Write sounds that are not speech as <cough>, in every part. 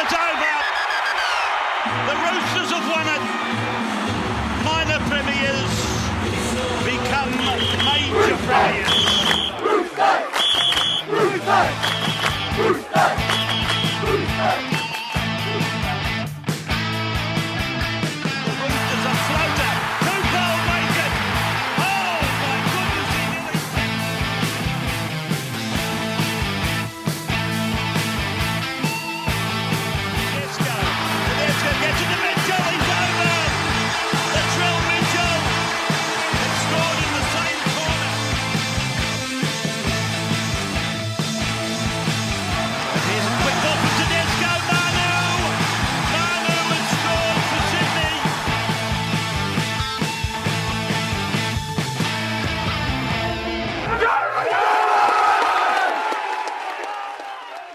it's over. The Roosters have won it.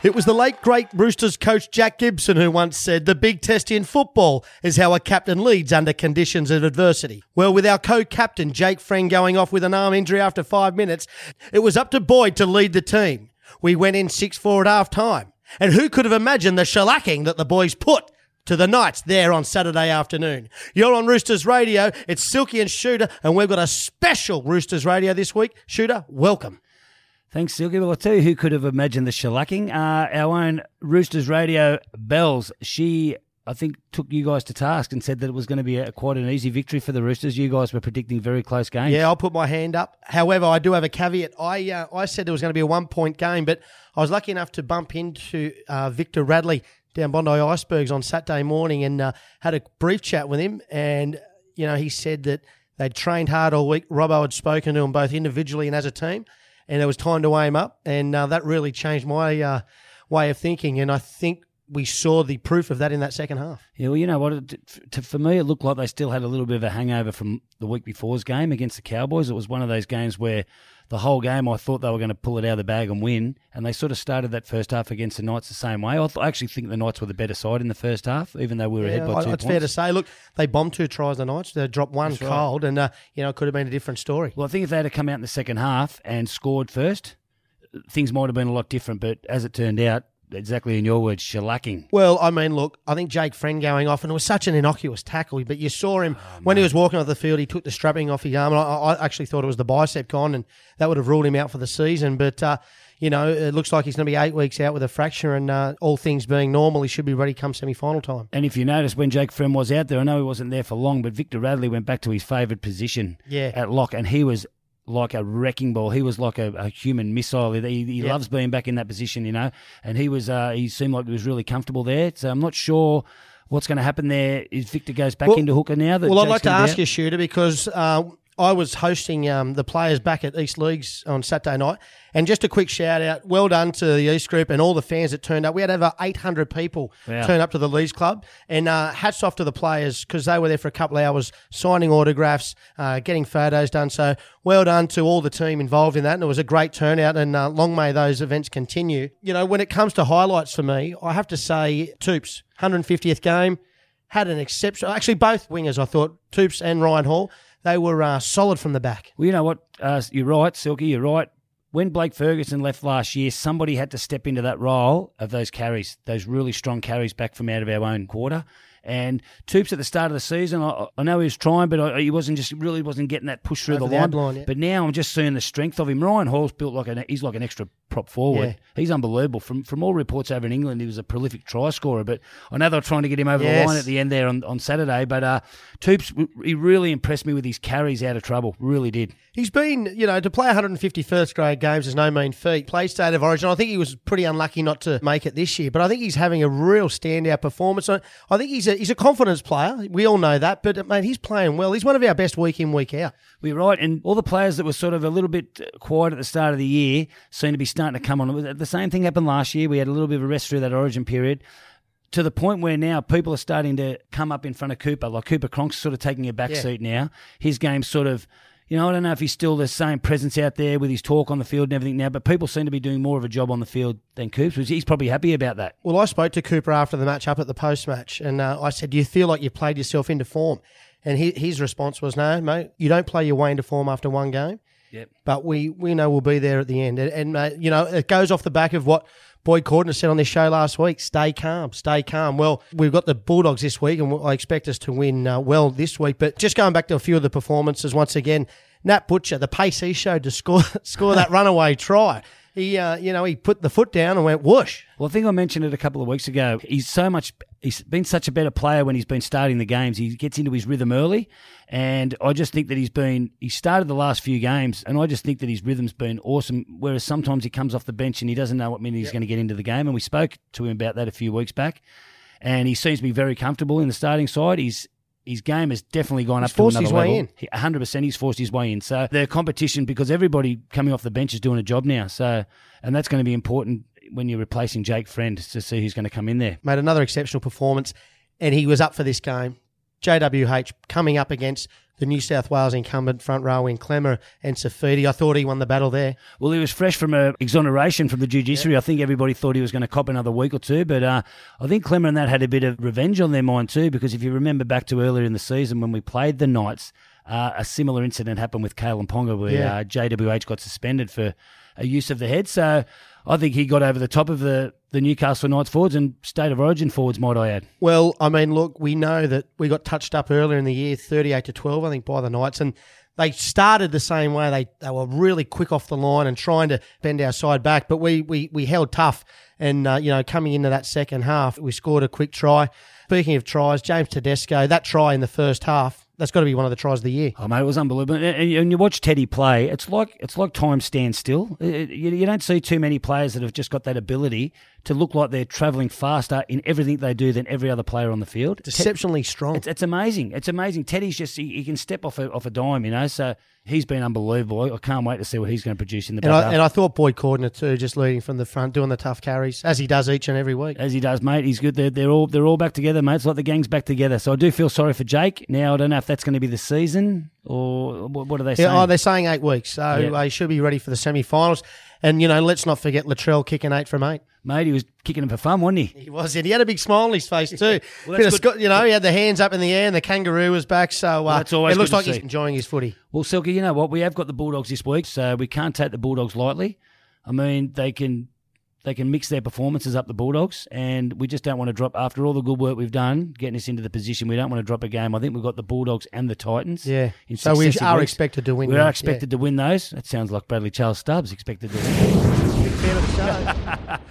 It was the late great Roosters coach Jack Gibson who once said, The big test in football is how a captain leads under conditions of adversity. Well, with our co captain Jake Friend going off with an arm injury after five minutes, it was up to Boyd to lead the team. We went in 6 4 at half time. And who could have imagined the shellacking that the boys put to the Knights there on Saturday afternoon? You're on Roosters Radio. It's Silky and Shooter, and we've got a special Roosters Radio this week. Shooter, welcome. Thanks, Silky. Well, I'll tell you who could have imagined the shellacking. Uh, our own Roosters Radio Bells. She, I think, took you guys to task and said that it was going to be a, quite an easy victory for the Roosters. You guys were predicting very close games. Yeah, I'll put my hand up. However, I do have a caveat. I uh, I said it was going to be a one point game, but I was lucky enough to bump into uh, Victor Radley down Bondi Icebergs on Saturday morning and uh, had a brief chat with him. And you know, he said that they'd trained hard all week. Robbo had spoken to them both individually and as a team, and it was time to him up. And uh, that really changed my uh, way of thinking. And I think we saw the proof of that in that second half. Yeah, well, you know what? It, to, for me, it looked like they still had a little bit of a hangover from the week before's game against the Cowboys. It was one of those games where the whole game I thought they were going to pull it out of the bag and win, and they sort of started that first half against the Knights the same way. I, th- I actually think the Knights were the better side in the first half, even though we were ahead by I- two it's points. fair to say. Look, they bombed two tries the Knights. They dropped one That's right. cold, and uh, you know it could have been a different story. Well, I think if they had come out in the second half and scored first, things might have been a lot different. But as it turned out, exactly in your words, shellacking. Well, I mean, look, I think Jake Friend going off, and it was such an innocuous tackle, but you saw him Oh, when he was walking off the field. He took the strapping off his arm, and I, I actually thought it was the bicep con, and that would have ruled him out for the season. But uh, you know, it looks like he's going to be eight weeks out with a fracture, and uh, all things being normal, he should be ready come semi-final time. And if you notice, when Jake Friend was out there, I know he wasn't there for long, but Victor Radley went back to his favoured position Yeah. at lock, and he was like a wrecking ball. He was like a, a human missile. He, he Yeah. loves being back in that position, you know. And he was, uh, he seemed like he was really comfortable there. So I'm not sure what's going to happen there. Is Victor goes back Well- into hooker now? That Well, I'd like to ask you, Shooter, because uh, I was hosting um, the players back at East Leagues on Saturday night. And just a quick shout out, well done to the East Group and all the fans that turned up. We had over 800 people Wow. turn up to the Leagues Club. And uh, hats off to the players because they were there for a couple of hours signing autographs, uh, getting photos done. So well done to all the team involved in that. And it was a great turnout. And uh, long may those events continue. You know, when it comes to highlights for me, I have to say Toops, 150th game had an exception. Actually, both wingers, I thought, Toops and Ryan Hall, they were uh, solid from the back. Well, you know what? Uh, you're right, Silky. You're right. When Blake Ferguson left last year, somebody had to step into that role of those carries, those really strong carries back from out of our own quarter. And Toops at the start of the season, I, I know he was trying, but I, he wasn't just really wasn't getting that push through Over the the line. ad line, yeah. But now I'm just seeing the strength of him. Ryan Hall's built like an he's like an extra prop forward. Yeah. He's unbelievable. From from all reports over in England, he was a prolific try scorer. But I know they were trying to get him over Yes. the line at the end there on, on Saturday. But uh, Toops, he really impressed me with his carries out of trouble. Really did. He's been, you know, to play 150 first grade games is no mean feat. Played state of origin. I think he was pretty unlucky not to make it this year, but I think he's having a real standout performance. I I think he's a he's a confidence player. We all know that, but mate, he's playing well. He's one of our best week in week out. We're right, and all the players that were sort of a little bit uh, quiet at the start of the year seem to be starting to come on. The same thing happened last year. We had a little bit of a rest through that Origin period. To the point where now people are starting to come up in front of Cooper, like Cooper Cronk's sort of taking a back Yeah. seat now. His game's sort of, you know, I don't know if he's still the same presence out there with his talk on the field and everything now, but people seem to be doing more of a job on the field than Coops, which he's probably happy about that. Well, I spoke to Cooper after the match up at the post match, and uh, I said, "Do you feel like you've played yourself into form?" And he, his response was, "No, mate, you don't play your way into form after one game." Yep. but we, we know we'll be there at the end. And, and uh, you know, it goes off the back of what Boyd Cordner said on this show last week stay calm, stay calm. Well, we've got the Bulldogs this week, and I expect us to win uh, well this week. But just going back to a few of the performances once again, Nat Butcher, the pace he showed to score, <laughs> score that runaway try. He, uh, you know, he put the foot down and went whoosh. Well, I think I mentioned it a couple of weeks ago. He's so much. He's been such a better player when he's been starting the games. He gets into his rhythm early, and I just think that he's been. He started the last few games, and I just think that his rhythm's been awesome. Whereas sometimes he comes off the bench and he doesn't know what minute he's going to get into the game. And we spoke to him about that a few weeks back, and he seems to be very comfortable in the starting side. He's his game has definitely gone He's up to forced another his way in. He- 100% he's forced his way in. So the competition, because everybody coming off the bench is doing a job now. So, and that's going to be important when you're replacing Jake Friend to see who's going to come in there. made another exceptional performance, and he was up for this game. JWH coming up against the New South Wales incumbent front row in Klemmer and Saifiti. I thought he won the battle there. Well, he was fresh from a exoneration from the judiciary. I think everybody thought he was going to cop another week or two, but uh, I think Klemmer and that had a bit of revenge on their mind too, because if you remember back to earlier in the season when we played the Knights, uh, a similar incident happened with Kalyn Ponga where Yeah. uh, JWH got suspended for a use of the head. So I think he got over the top of the, the Newcastle Knights forwards and state of origin forwards, might I add. Well, I mean, look, we know that we got touched up earlier in the year, 38 to 12, I think, by the Knights. And they started the same way. They, they were really quick off the line and trying to bend our side back. But we, we, we held tough. And, uh, you know, coming into that second half, we scored a quick try. Speaking of tries, James Tedesco, that try in the first half, that's got to be one of the tries of the year. Oh mate, it was unbelievable. And, you- watch Teddy play, it's like it's like time stands still. You don't see too many players that have just got that ability to look like they're travelling faster in everything they do than every other player on the field. Te- Exceptionally strong. it's, it's amazing. It's amazing. Teddy's just he, he can step off a, off a dime, you know. So he's been unbelievable. I can't wait to see what he's going to produce in the And back I, and I thought Boyd Cordner too, just leading from the front, doing the tough carries as he does each and every week. as he does, mate. He's good. They're, they're all they're all back together, mate. It's like the gang's back together. So I do feel sorry for Jake. Now I don't know if that's going to be the season or what, what are they saying? Yeah, oh, they're saying eight weeks, so Yeah. they should be ready for the semi-finals. And you know, let's not forget Latrell kicking eight from eight. mate, he was kicking him for fun, wasn't he? He was, and he had a big smile on his face too. Well, that's good. You know, he had the hands up in the air, and the kangaroo was back. So uh, that's always it looks like he's enjoying his footy. Well, Silky, you know what? We have got the Bulldogs this week, so we can't take the Bulldogs lightly. I mean, they can they can mix their performances up the Bulldogs, and we just don't want to drop after all the good work we've done, getting us into the position. We don't want to drop a game. I think we've got the Bulldogs and the Titans. Yeah. So we are weeks. expected to win. We are expected to win those. That sounds like Bradley Charles Stubbs expected to win. Yeah. Big fan of the show.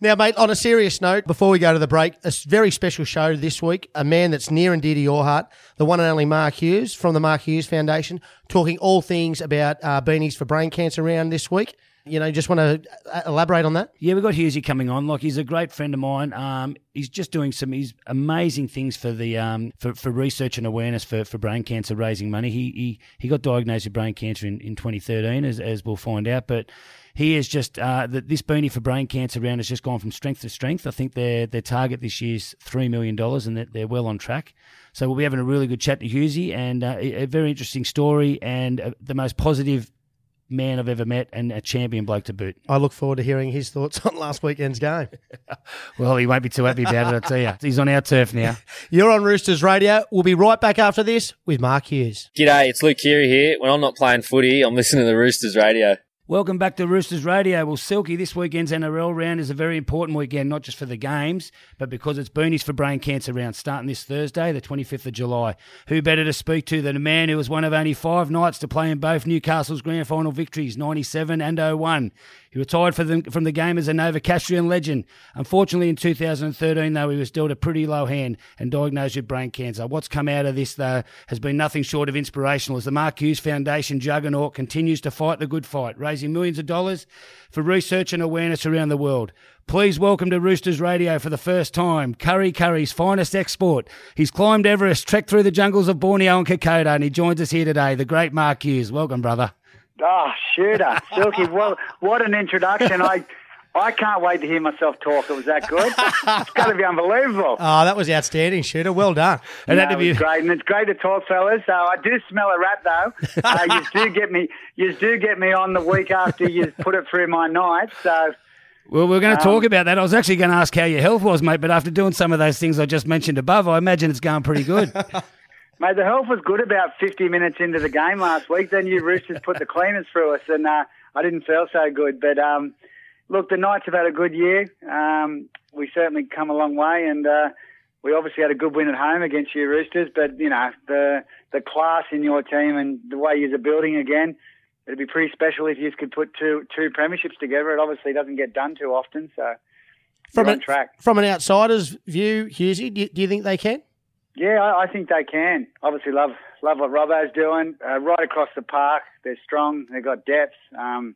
Now, mate, on a serious note, before we go to the break, a very special show this week. A man that's near and dear to your heart, the one and only Mark Hughes from the Mark Hughes Foundation, talking all things about uh, beanies for brain cancer round this week. You know, just want to elaborate on that. Yeah, we've got Hughesy coming on. Like he's a great friend of mine. Um, he's just doing some he's amazing things for the um, for, for research and awareness for, for brain cancer, raising money. He he, he got diagnosed with brain cancer in, in 2013, as, as we'll find out. But he is just uh, that this Beanie for brain cancer round has just gone from strength to strength. I think their their target this year's three million dollars, and that they're well on track. So we'll be having a really good chat to Hughesy, and uh, a, a very interesting story, and uh, the most positive man I've ever met, and a champion bloke to boot. I look forward to hearing his thoughts on last weekend's game. <laughs> Well, he won't be too happy about it, I tell you. He's on our turf now. <laughs> You're on Roosters Radio. We'll be right back after this with Mark Hughes. G'day, it's Luke Keary here. When I'm not playing footy, I'm listening to the Roosters radio. Welcome back to Roosters Radio. Well, Silky, this weekend's NRL round is a very important weekend, not just for the games, but because it's Boonies for Brain Cancer round starting this Thursday, the 25th of July. Who better to speak to than a man who was one of only five Knights to play in both Newcastle's grand final victories, 97 and 01. He retired the, from the game as a Novocastrian legend. Unfortunately, in 2013, though, he was dealt a pretty low hand and diagnosed with brain cancer. What's come out of this, though, has been nothing short of inspirational as the Mark Hughes Foundation juggernaut continues to fight the good fight, raising millions of dollars for research and awareness around the world. Please welcome to Roosters Radio for the first time, Kurri Kurri's finest export. He's climbed Everest, trekked through the jungles of Borneo and Kokoda, and he joins us here today, the great Mark Hughes. Welcome, brother. Oh, shooter, Silky! Well, what an introduction! I, I can't wait to hear myself talk. It was that good. <laughs> It's got to be unbelievable. Oh, that was outstanding, shooter. Well done. And No, that to be was great, and it's great to talk, fellas. So I do smell a rat, though. <laughs> Uh, you do get me. You do get me on the week after you put it through my night. So Well, we're going to talk about that. I was actually going to ask how your health was, mate, but after doing some of those things I just mentioned above, I imagine it's going pretty good. <laughs> Mate, the health was good about 50 minutes into the game last week. Then you Roosters put the cleaners through us, and uh, I didn't feel so good. But um, look, the Knights have had a good year. Um, we certainly come a long way, and uh, we obviously had a good win at home against you Roosters. But you know the the class in your team and the way you're building again, it'd be pretty special if you could put two two premierships together. It obviously doesn't get done too often, so From, you're a- track. from an outsider's view, Hughesy, do you, do you think they can? Yeah, I, I think they can. Obviously, love love what Robbo's doing. Uh, right across the park, they're strong. They've got depth. Um,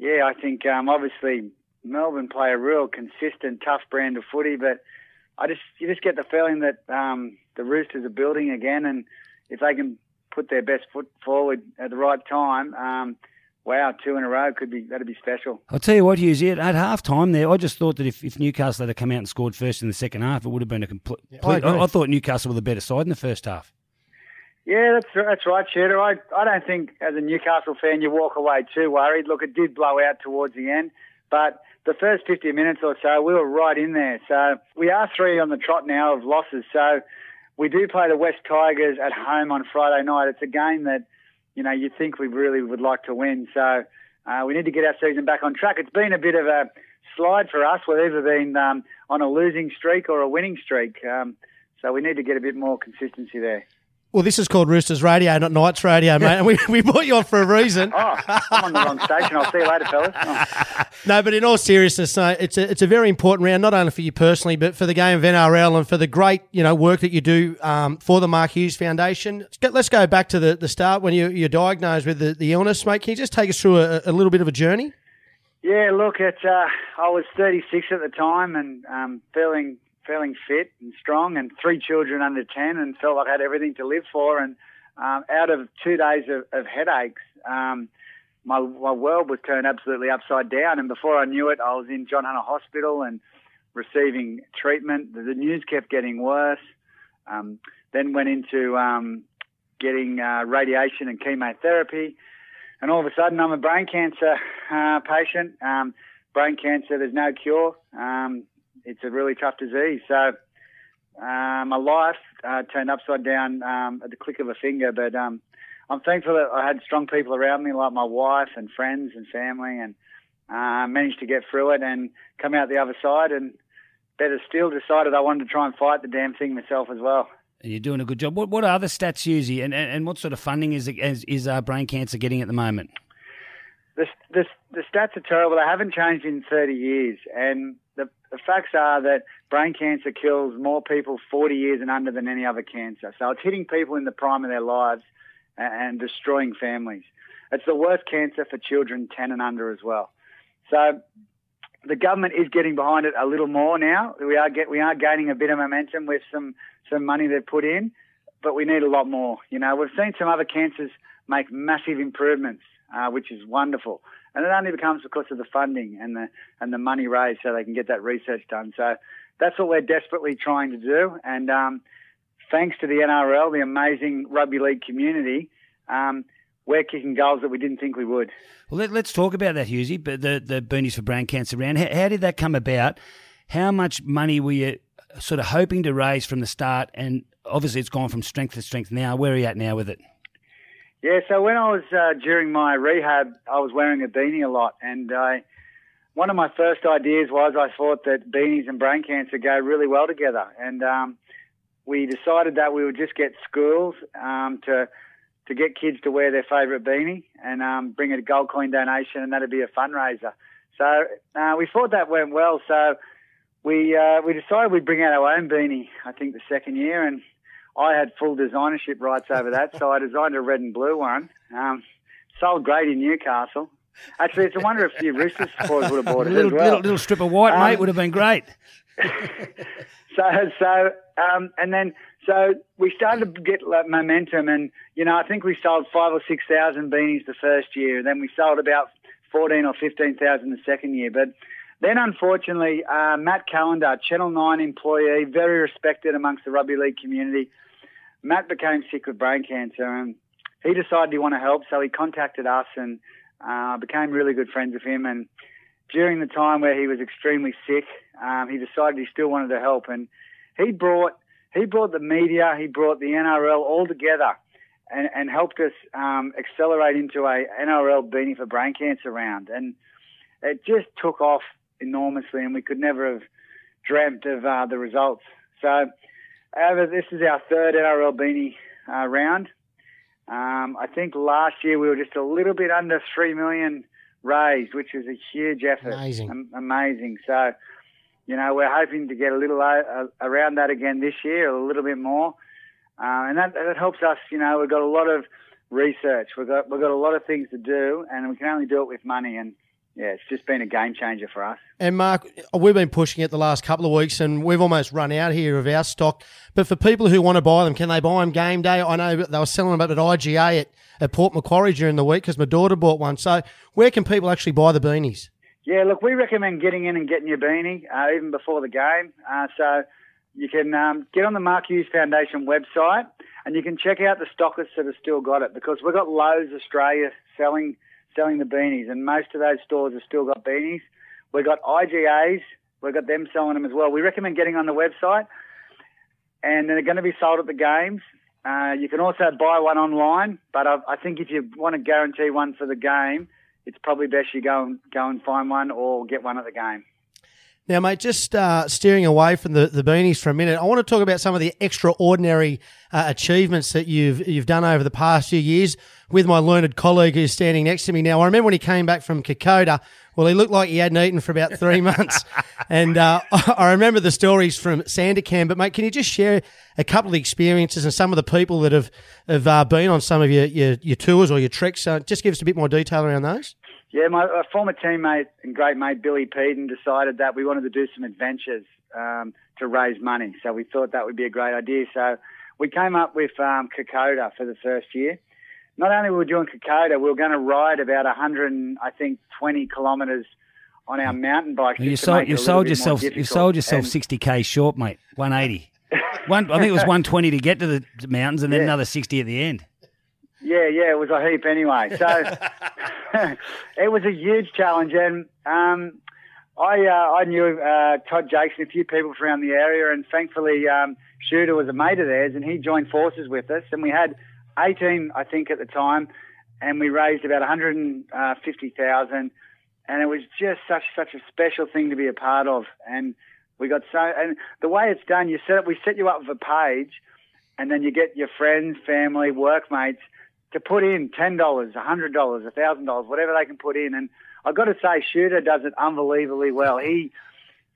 yeah, I think um, obviously Melbourne play a real consistent, tough brand of footy, but I just you just get the feeling that um, the Roosters are building again, and if they can put their best foot forward at the right time, um, wow, two in a row could be that'd be special. I'll tell you what, Hughes, at, at half time there, I just thought that if, if Newcastle had come out and scored first in the second half, it would have been a complete. I agree. I, I thought Newcastle were the better side in the first half. Yeah, that's that's right, Shooter. I I don't think as a Newcastle fan you walk away too worried. Look, it did blow out towards the end, but the first 50 minutes or so we were right in there. So we are three on the trot now of losses. So we do play the West Tigers at home on Friday night. It's a game that you know you think we really would like to win. So uh, we need to get our season back on track. It's been a bit of a slide for us. We've either been um, on a losing streak or a winning streak. Um, so we need to get a bit more consistency there. Well, this is called Roosters Radio, not Knights Radio, mate. And we, <laughs> we brought you on for a reason. Oh, I'm on the wrong station. I'll see you later, fellas. Oh. <laughs> No, but in all seriousness, no, it's a it's a very important round, not only for you personally, but for the game of NRL and for the great you know work that you do um, for the Mark Hughes Foundation. Let's go, back to the, the start when you you're diagnosed with the, the illness, mate. Can you just take us through a, a little bit of a journey? Yeah, look, it's, uh, I was 36 at the time and um, feeling feeling fit and strong, and three children under 10, and felt like I had everything to live for. And um, out of two days of, of headaches, um, my my world was turned absolutely upside down. And before I knew it, I was in John Hunter Hospital and receiving treatment. The, the news kept getting worse. Um, then went into um, getting uh, radiation and chemotherapy and all of a sudden I'm a brain cancer uh, patient. Um, brain cancer, there's no cure. Um, it's a really tough disease. So uh, my life uh, turned upside down um, at the click of a finger. But um, I'm thankful that I had strong people around me, like my wife and friends and family, and uh, managed to get through it and come out the other side. And better still, decided I wanted to try and fight the damn thing myself as well. And you're doing a good job. What, what are the stats, Hughes, and, and, and what sort of funding is, is, is uh, brain cancer getting at the moment? the, the, the stats are terrible. They haven't changed in 30 years. And the, facts are that brain cancer kills more people 40 years and under than any other cancer. So it's hitting people in the prime of their lives and, and destroying families. It's the worst cancer for children 10 and under as well. So the government is getting behind it a little more now. We are get we are gaining a bit of momentum with some some money they've put in, but we need a lot more. You know, we've seen some other cancers make massive improvements, uh, which is wonderful, and it only becomes because of the funding and the and the money raised, so they can get that research done. So that's what we're desperately trying to do, and um, thanks to the NRL, the amazing rugby league community. Um, we're kicking goals that we didn't think we would. Well, let, us talk about that, Hughesy, but the, the Boonies for Brain Cancer round. How, how did that come about? How much money were you sort of hoping to raise from the start? And obviously, it's gone from strength to strength now. Where are you at now with it? Yeah, so when I was uh, during my rehab, I was wearing a beanie a lot, and I, one of my first ideas was I thought that beanies and brain cancer go really well together, and um, we decided that we would just get schools um, to to get kids to wear their favourite beanie and um, bring a gold coin donation, and that'd be a fundraiser. So uh, we thought that went well. So we uh, we decided we'd bring out our own beanie. I think the second year, and I had full designership rights over that. so I designed a red and blue one. Um, sold great in Newcastle. Actually, it's a wonder if your Roosters supporters would have bought A it little, as well. little, little strip of white, Um, mate, would have been great. <laughs> so so um, and then so we started to get like, momentum, and you know I think we sold five or six thousand beanies the first year, and then we sold about fourteen or fifteen thousand the second year. But then unfortunately, uh, Matt Callander, Channel Nine employee, very respected amongst the rugby league community, Matt became sick with brain cancer, and he decided he wanted to help, so he contacted us and uh, became really good friends with him. And during the time where he was extremely sick, um, he decided he still wanted to help, and he brought he brought the media, he brought the NRL all together and, and helped us um, accelerate into a NRL beanie for brain cancer round. And it just took off enormously, and we could never have dreamt of uh, the results. So, however, this is our third NRL beanie uh, round. Um, I think last year we were just a little bit under three million raised, which is a huge effort. Amazing. Am- amazing. So, you know, we're hoping to get a little uh, around that again this year, a little bit more, uh, and that, that helps us. You know, we've got a lot of research. We've got we've got a lot of things to do, and we can only do it with money. And yeah, it's just been a game changer for us. And Mark, we've been pushing it the last couple of weeks, and we've almost run out here of our stock. But for people who want to buy them, can they buy them game day? I know they were selling them at IGA at, at Port Macquarie during the week because my daughter bought one. So where can people actually buy the beanies? Yeah, look, we recommend getting in and getting your beanie uh, even before the game. Uh, so you can um, get on the Mark Hughes Foundation website and you can check out the stockists that have still got it because we've got Lowe's Australia selling selling the beanies, and most of those stores have still got beanies. We've got IGAs, we've got them selling them as well. We recommend getting on the website, and they're going to be sold at the games. Uh, you can also buy one online, but I, I think if you want to guarantee one for the game, it's probably best you go and go and find one or get one at the game. Now, mate, just uh, steering away from the, the beanies for a minute, I want to talk about some of the extraordinary uh, achievements that you've you've done over the past few years with my learned colleague who's standing next to me now. I remember when he came back from Kokoda. Well, he looked like he hadn't eaten for about three <laughs> months, and uh, <laughs> I remember the stories from Sandakan. But mate, can you just share a couple of experiences and some of the people that have have uh, been on some of your, your, your tours or your treks? Uh, just give us a bit more detail around those. Yeah, my former teammate and great mate Billy Peden decided that we wanted to do some adventures um, to raise money. So we thought that would be a great idea. So we came up with um, Kokoda for the first year. Not only were we doing Kokoda, we were going to ride about 100, I think, 20 kilometres on our mountain bike. You sold, you sold yourself. You sold yourself sixty k short, mate. One eighty. <laughs> One, I think it was one twenty to get to the mountains, and then Yeah. another sixty at the end. Yeah, yeah, it was a heap anyway. So <laughs> <laughs> it was a huge challenge, and um, I uh, I knew uh, Todd Jakes and a few people from around the area, and thankfully um, Shooter was a mate of theirs, and he joined forces with us, and we had 18, I think, at the time, and we raised about 150,000, and it was just such such a special thing to be a part of, and we got so and the way it's done, you set up, we set you up with a page, and then you get your friends, family, workmates to put in ten dollars, a hundred dollars, a thousand dollars, whatever they can put in. And I've got to say, Shooter does it unbelievably well. He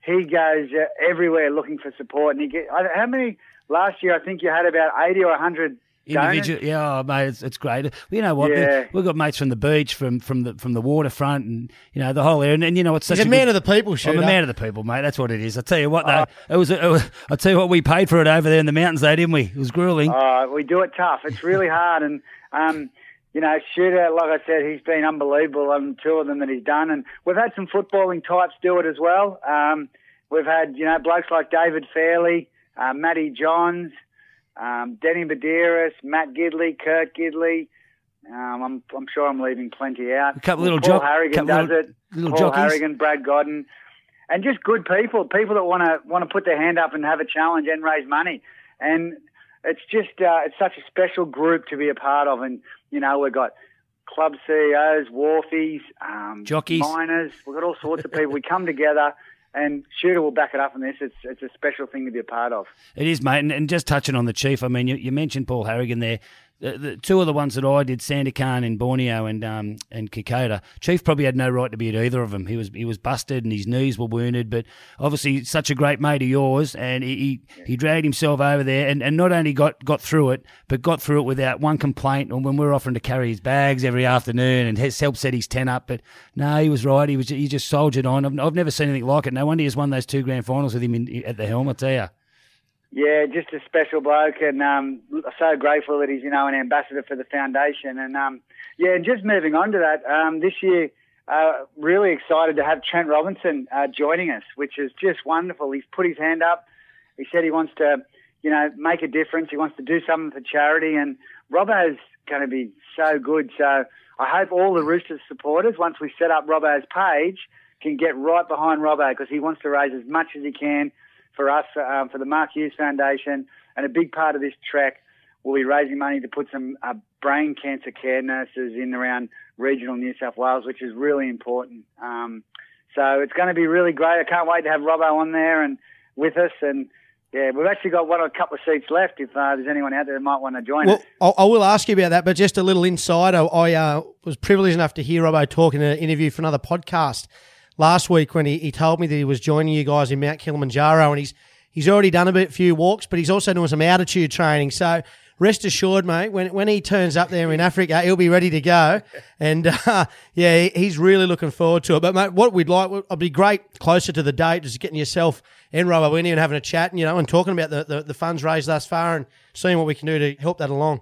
he goes uh, everywhere looking for support, and he get I- how many last year? I think you had about eighty or hundred. Individual, yeah, oh, mate, it's, it's great. You know what? Yeah. We've got mates from the beach, from from the from the waterfront, and you know the whole area. And, and you know it's such He's a a man good- of the people, Shooter. I'm shooter. a man of the people, mate. That's what it is. I tell you what, though, it was. It was I tell you what, we paid for it over there in the mountains, though, didn't we? It was grueling. Uh, we do it tough. It's really hard, and um, you know, Shooter, like I said, he's been unbelievable on two of them that he's done, and we've had some footballing types do it as well. Um, we've had you know blokes like David Fairleigh, uh, Matty Johns, um, Danny Buderus, Matt Gidley, Kurt Gidley. Um, I'm, I'm sure I'm leaving plenty out. A couple of little Paul jock- Harrigan does little- it. little Paul jockeys. Harrigan, Brad Godden, and just good people, people that want to want to put their hand up and have a challenge and raise money. And it's just uh, it's such a special group to be a part of. And you know we've got club CEOs, wharfies, um, Jockeys. miners. We've got all sorts of people. We come together. And Shooter will back it up on this. It's it's a special thing to be a part of. It is, mate. And, and just touching on the chief, I mean, you, you mentioned Paul Harrigan there. The, the two of the ones that I did, Sandakan in Borneo and um, and Kokoda, Chief probably had no right to be at either of them. He was he was busted and his knees were wounded, but obviously such a great mate of yours, and he he, he dragged himself over there and, and not only got, got through it, but got through it without one complaint. And when we were offering to carry his bags every afternoon and has helped set his tent up, but no, he was right. He was he just soldiered on. I've, I've never seen anything like it. No wonder he's won those two grand finals with him in, at the helm. I tell you. Yeah, just a special bloke, and um, so grateful that he's you know an ambassador for the foundation. And um, yeah, just moving on to that, um, this year, uh, really excited to have Trent Robinson uh, joining us, which is just wonderful. He's put his hand up. He said he wants to, you know, make a difference. He wants to do something for charity, and Robbo's going to be so good. So I hope all the Roosters supporters, once we set up Robbo's page, can get right behind Robbo because he wants to raise as much as he can for us, um, for the Mark Hughes Foundation, And a big part of this trek will be raising money to put some uh, brain cancer care nurses in around regional New South Wales, which is really important. Um, so it's going to be really great. I can't wait to have Robbo on there and with us. And yeah, we've actually got one or a couple of seats left. If uh, there's anyone out there that might want to join Well, us. I, I will ask you about that, but just a little insider. I uh, was privileged enough to hear Robbo talk in an interview for another podcast last week when he, he told me that he was joining you guys in Mount Kilimanjaro, and he's he's already done a bit few walks, but he's also doing some altitude training. So rest assured, mate, when when he turns up there in Africa, he'll be ready to go. And uh, <laughs> yeah, he- he's really looking forward to it. But mate, what we'd like would be great closer to the date, just getting yourself and Robbo in here and having a chat, and you know, and talking about the, the, the funds raised thus far and seeing what we can do to help that along.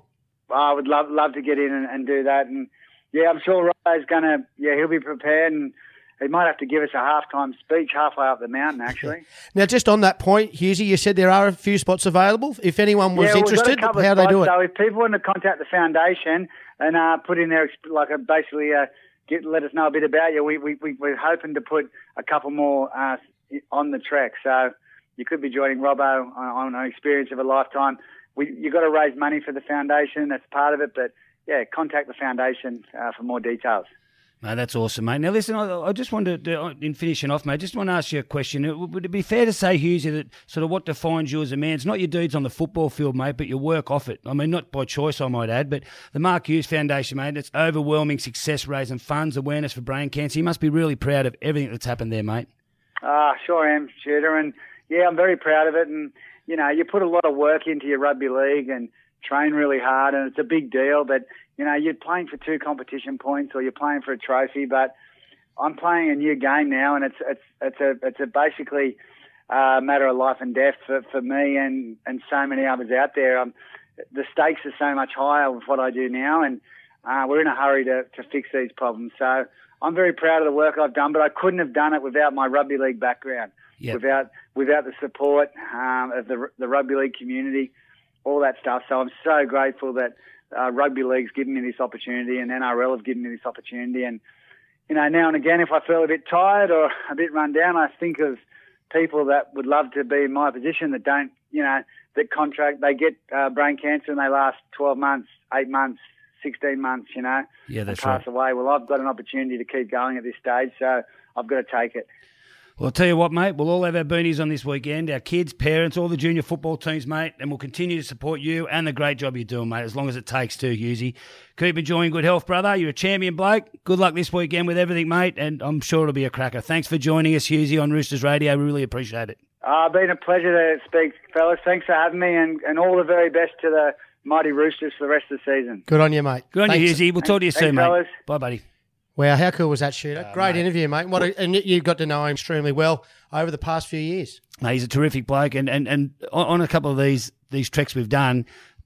I would love love to get in and, and do that. And yeah, I'm sure Robbo's going to. Yeah, he'll be prepared and. He might have to give us a halftime speech halfway up the mountain, <laughs> actually. Now, just on that point, Hughesy, you said there are a few spots available. If anyone was yeah, we've got a interested, how do they do it? So if people want to contact the foundation and uh, put in their like a, basically uh, get let us know a bit about you, we, we, we we're hoping to put a couple more uh, on the trek. So you could be joining Robbo on, on an experience of a lifetime. We you got to raise money for the foundation. That's part of it, but yeah, contact the foundation uh, for more details. No, that's awesome, mate. Now, listen, I, I just wanted to, uh, in finishing off, mate, just want to ask you a question. Uh, Would it be fair to say, Hughesy, that sort of what defines you as a man? It's not your deeds on the football field, mate, but your work off it. I mean, not by choice, I might add, but the Mark Hughes Foundation, mate, it's overwhelming success raising funds, awareness for brain cancer. You must be really proud of everything that's happened there, mate. Ah, sure am, shooter, and yeah, I'm very proud of it. And you know, you put a lot of work into your rugby league and train really hard, and it's a big deal. But you know, you're playing for two competition points or you're playing for a trophy. But I'm playing a new game now, and it's it's it's a it's a basically a matter of life and death for, for me and and so many others out there. Um, the stakes are so much higher with what I do now, and uh, we're in a hurry to to fix these problems. So. I'm very proud of the work I've done, but I couldn't have done it without my rugby league background Yep. without without the support um, of the the rugby league community, all that stuff. So I'm so grateful that uh, rugby league's given me this opportunity, and NRL have given me this opportunity. And you know, now and again, if I feel a bit tired or <laughs> a bit run down, I think of people that would love to be in my position that don't, you know, that contract they get uh, brain cancer and they last 12 months, eight months, 16 months, you know, Yeah, and that's pass right. away. Well, I've got an opportunity to keep going at this stage, so I've got to take it. Well, I'll tell you what, mate, we'll all have our boonies on this weekend, our kids, parents, all the junior football teams, mate, and we'll continue to support you and the great job you're doing, mate, as long as it takes to, Hughesy. Keep enjoying good health, brother. You're a champion bloke. Good luck this weekend with everything, mate, and I'm sure it'll be a cracker. Thanks for joining us, Hughesy, on Roosters Radio. We really appreciate it. Uh, been a pleasure to speak, fellas. Thanks for having me, and, and all the very best to the mighty Roosters for the rest of the season. Good on you, mate. Good on Thanks. you, Hughesy. We'll talk to you Thanks, soon, mate. fellas. Bye, buddy. Wow, how cool was that shooter? Uh, Great interview, mate. What a, and you got to know him extremely well over the past few years. No, he's a terrific bloke, and and and on on a couple of these these treks we've done,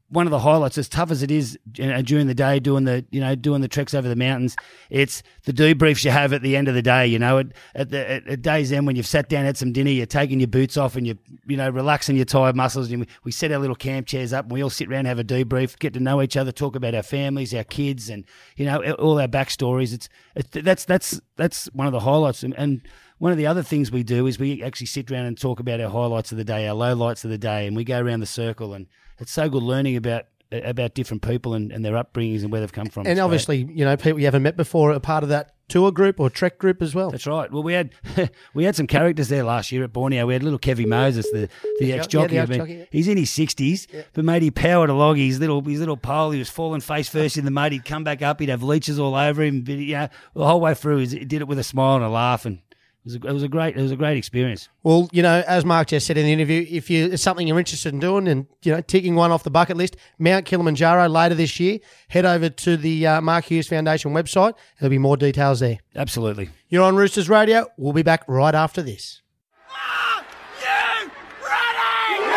one of the highlights, as tough as it is you know, during the day, doing the you know doing the treks over the mountains, it's the debriefs you have at the end of the day. You know, at at the at, at day's end when you've sat down, had some dinner, you're taking your boots off, and you you know relaxing your tired muscles. And we, set our little camp chairs up, and we all sit around, and have a debrief, get to know each other, talk about our families, our kids, and you know all our backstories. It's, it's that's that's that's one of the highlights, and. and one of the other things we do is we actually sit around and talk about our highlights of the day, our lowlights of the day, and we go around the circle. And it's so good learning about about different people and, and their upbringings and where they've come from. And It's great. obviously, you know, people you haven't met before are part of that tour group or trek group as well. That's right. Well, we had <laughs> we had some characters there last year at Borneo. We had little Kevy Moses, the the ex jockey. ex-jockey, yeah. He's in his sixties, but mate, he powered along. His little his little pole. He was falling face first in the mud. He'd come back up. He'd have leeches all over him. But, you know, the whole way through, he did it with a smile and a laugh, and was a, it was a great it was a great experience. Well, you know, as Mark just said in the interview, if you it's something you're interested in doing and you know ticking one off the bucket list, Mount Kilimanjaro later this year, head over to the uh, Mark Hughes Foundation website. There'll be more details there. Absolutely. You're on Roosters Radio. We'll be back right after this. Are you ready? Are you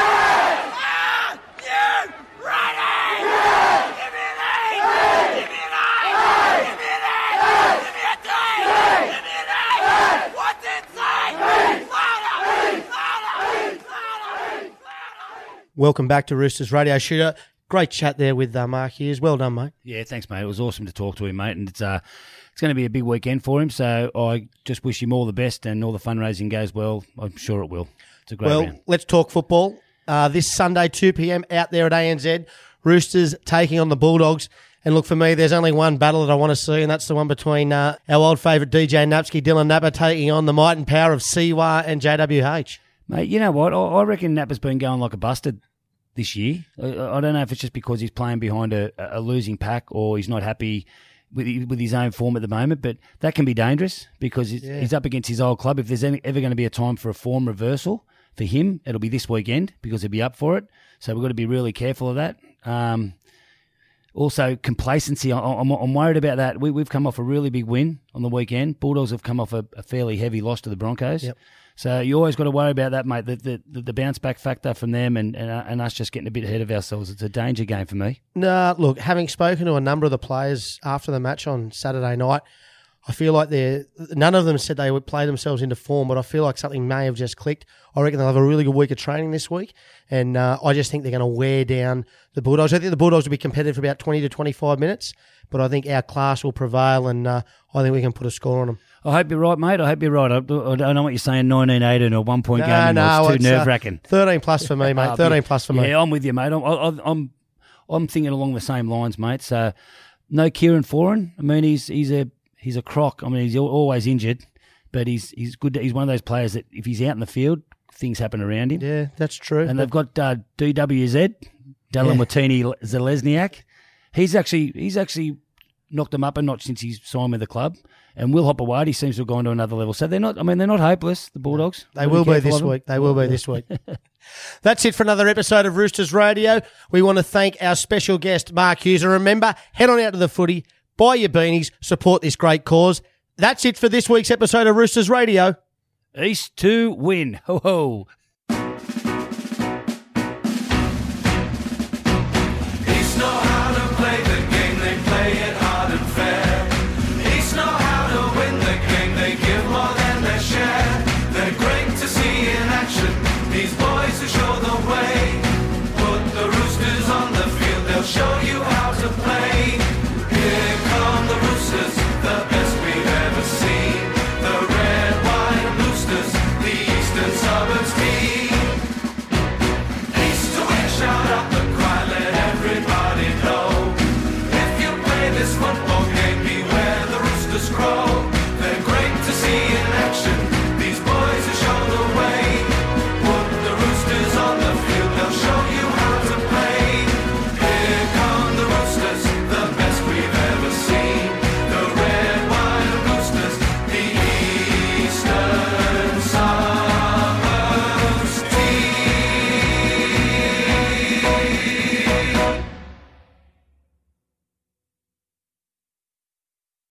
ready? Give me an A. Give me an I. Give me an A. Give me a D. Give me an A. What's it say? Louder. Louder. Louder. Louder. Welcome back to Roosters Radio Shooter. Great chat there with uh, Mark Hughes. Well done, mate. Yeah, thanks, mate. It was awesome to talk to him, mate, and it's uh, it's going to be a big weekend for him. So I just wish him all the best, and all the fundraising goes well. I'm sure it will. It's a great Well, round. let's talk football. uh, this Sunday, 2 p.m. out there at ANZ. Roosters taking on the Bulldogs. And look, for me, there's only one battle that I want to see, and that's the one between uh, our old favourite DJ Napsky, Dylan Napa, taking on the might and power of Siwa and JWH. Mate, you know what? I, I reckon Napa's been going like a busted this year. I, I don't know if it's just because he's playing behind a, a losing pack or he's not happy with with his own form at the moment, but that can be dangerous because he's, he's up against his old club. If there's any, ever going to be a time for a form reversal for him, it'll be this weekend because he'll be up for it. So we've got to be really careful of that. Um, also, complacency. I- I'm, I'm worried about that. We, we've come off a really big win on the weekend. Bulldogs have come off a, a fairly heavy loss to the Broncos. Yep. So you always got to worry about that, mate. The, the, the, bounce back factor from them and, and, uh, and us just getting a bit ahead of ourselves. It's a danger game for me. Nah, look, having spoken to a number of the players after the match on Saturday night, I feel like they're none of them said they would play themselves into form, but I feel like something may have just clicked. I reckon they'll have a really good week of training this week, and uh, I just think they're going to wear down the Bulldogs. I think the Bulldogs will be competitive for about twenty to twenty-five minutes, but I think our class will prevail, and uh, I think we can put a score on them. I hope you're right, mate. I hope you're right. I, I don't know what you're saying, 1918 or one point game. No, anymore. no, it's too uh, nerve wracking. Thirteen plus for me, <laughs> mate. Thirteen plus for me. Yeah, I'm with you, mate. I'm, I'm, I'm, I'm thinking along the same lines, mate. So, no Kieran Foran. I mean, he's he's a he's a crock. I mean, he's always injured, but he's he's good. He's one of those players that if he's out in the field, things happen around him. Yeah, that's true. And they've got uh, DWZ, Dylan Yeah. Watini Zalesniak. He's actually he's actually knocked them up a notch since he's signed with the club. And Will Hopoate seems to have gone to another level. So they're not. I mean, they're not hopeless. The Bulldogs. They will be this week. They will be this week. <laughs> That's it for another episode of Roosters Radio. We want to thank our special guest, Mark Hughes. And remember, head on out to the footy, buy your beanies, support this great cause. That's it for this week's episode of Roosters Radio. East to win. Ho ho.